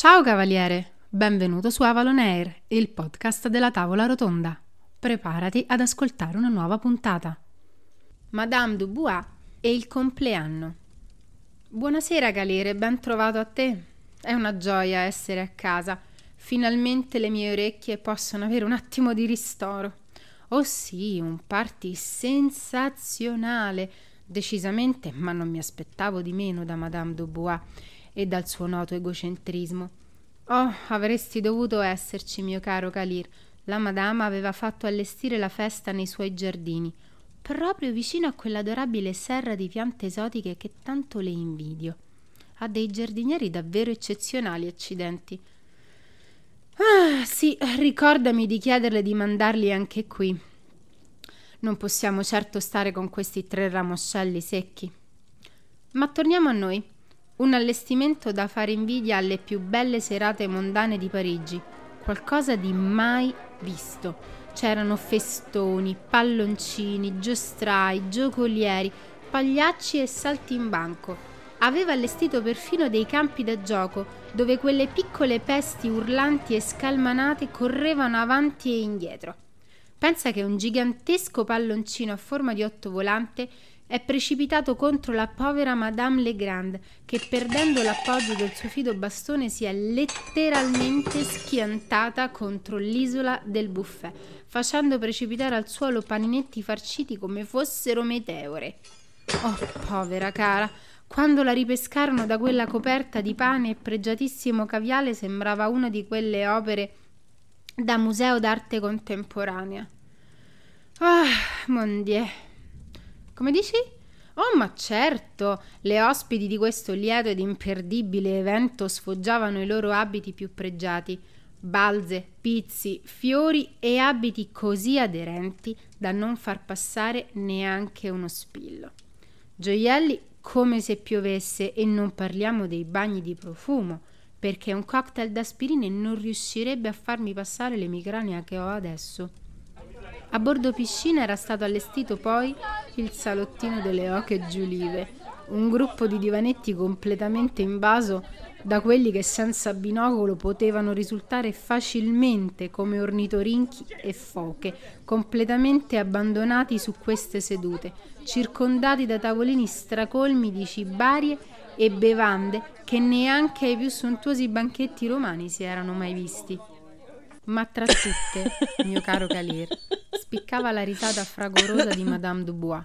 Ciao cavaliere, benvenuto su Avalon Air, il podcast della tavola rotonda. Preparati ad ascoltare una nuova puntata. Madame Dubois e il compleanno. Buonasera Calere, ben trovato a te. È una gioia essere a casa. Finalmente le mie orecchie possono avere un attimo di ristoro. Oh sì, un party sensazionale. Decisamente, ma non mi aspettavo di meno da Madame Dubois e dal suo noto egocentrismo. Oh, avresti dovuto esserci, mio caro Calir. La madama aveva fatto allestire la festa nei suoi giardini, proprio vicino a quell'adorabile serra di piante esotiche che tanto le invidio. Ha dei giardinieri davvero eccezionali, accidenti. Ah, sì, ricordami di chiederle di mandarli anche qui. Non possiamo certo stare con questi tre ramoscelli secchi. Ma torniamo a noi. Un allestimento da fare invidia alle più belle serate mondane di Parigi, qualcosa di mai visto. C'erano festoni, palloncini, giostrai, giocolieri, pagliacci e salti in banco. Aveva allestito perfino dei campi da gioco, dove quelle piccole pesti urlanti e scalmanate correvano avanti e indietro. Pensa che un gigantesco palloncino a forma di ottovolante è precipitato contro la povera Madame Legrand, che perdendo l'appoggio del suo fido bastone si è letteralmente schiantata contro l'isola del buffet, facendo precipitare al suolo paninetti farciti come fossero meteore. Oh, povera cara! Quando la ripescarono da quella coperta di pane e pregiatissimo caviale sembrava una di quelle opere da museo d'arte contemporanea. Ah, mon Dieu! Come dici? Oh, ma certo! Le ospiti di questo lieto ed imperdibile evento sfoggiavano i loro abiti più pregiati, balze, pizzi, fiori e abiti così aderenti da non far passare neanche uno spillo. Gioielli come se piovesse e non parliamo dei bagni di profumo, perché un cocktail d'aspirine non riuscirebbe a farmi passare l'emicrania che ho adesso. A bordo piscina era stato allestito poi il salottino delle oche giulive, un gruppo di divanetti completamente invaso da quelli che senza binocolo potevano risultare facilmente come ornitorinchi e foche, completamente abbandonati su queste sedute, circondati da tavolini stracolmi di cibarie e bevande che neanche ai più sontuosi banchetti romani si erano mai visti. Ma tra tutte, mio caro Calir, spiccava la risata fragorosa di Madame Dubois.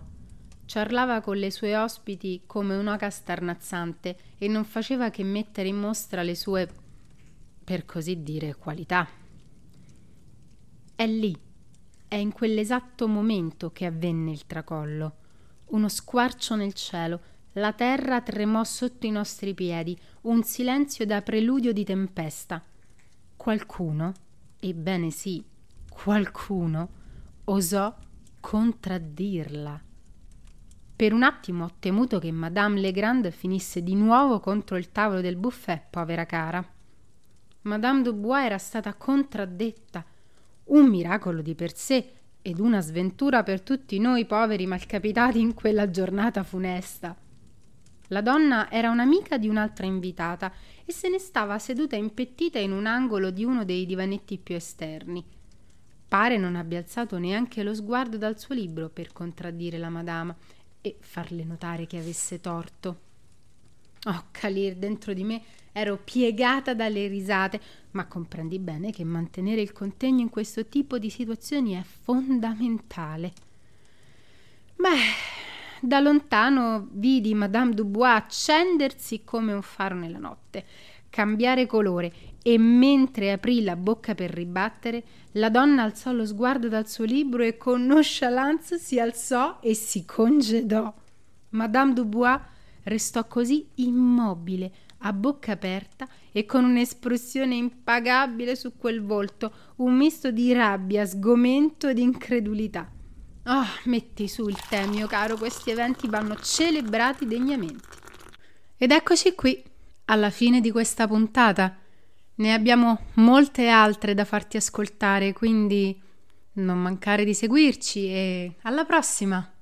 Ciarlava con le sue ospiti come un'oca starnazzante e non faceva che mettere in mostra le sue, per così dire, qualità. È lì, è in quell'esatto momento che avvenne il tracollo. Uno squarcio nel cielo, la terra tremò sotto i nostri piedi, un silenzio da preludio di tempesta. Qualcuno, ebbene sì, qualcuno, osò contraddirla. Per un attimo ho temuto che Madame Legrand finisse di nuovo contro il tavolo del buffet, povera cara. Madame Dubois era stata contraddetta, un miracolo di per sé ed una sventura per tutti noi poveri malcapitati in quella giornata funesta. La donna era un'amica di un'altra invitata e se ne stava seduta impettita in un angolo di uno dei divanetti più esterni. Pare non abbia alzato neanche lo sguardo dal suo libro per contraddire la madama e farle notare che avesse torto. Oh, Calir, dentro di me ero piegata dalle risate, ma comprendi bene che mantenere il contegno in questo tipo di situazioni è fondamentale. Beh, da lontano vidi Madame Dubois accendersi come un faro nella notte cambiare colore e mentre aprì la bocca per ribattere, la donna alzò lo sguardo dal suo libro e con nonchalance si alzò e si congedò. Madame Dubois restò così immobile, a bocca aperta e con un'espressione impagabile su quel volto, un misto di rabbia, sgomento ed incredulità. Ah, metti su il tè, mio caro, questi eventi vanno celebrati degnamente. Ed eccoci qui alla fine di questa puntata. Ne abbiamo molte altre da farti ascoltare, quindi non mancare di seguirci e alla prossima!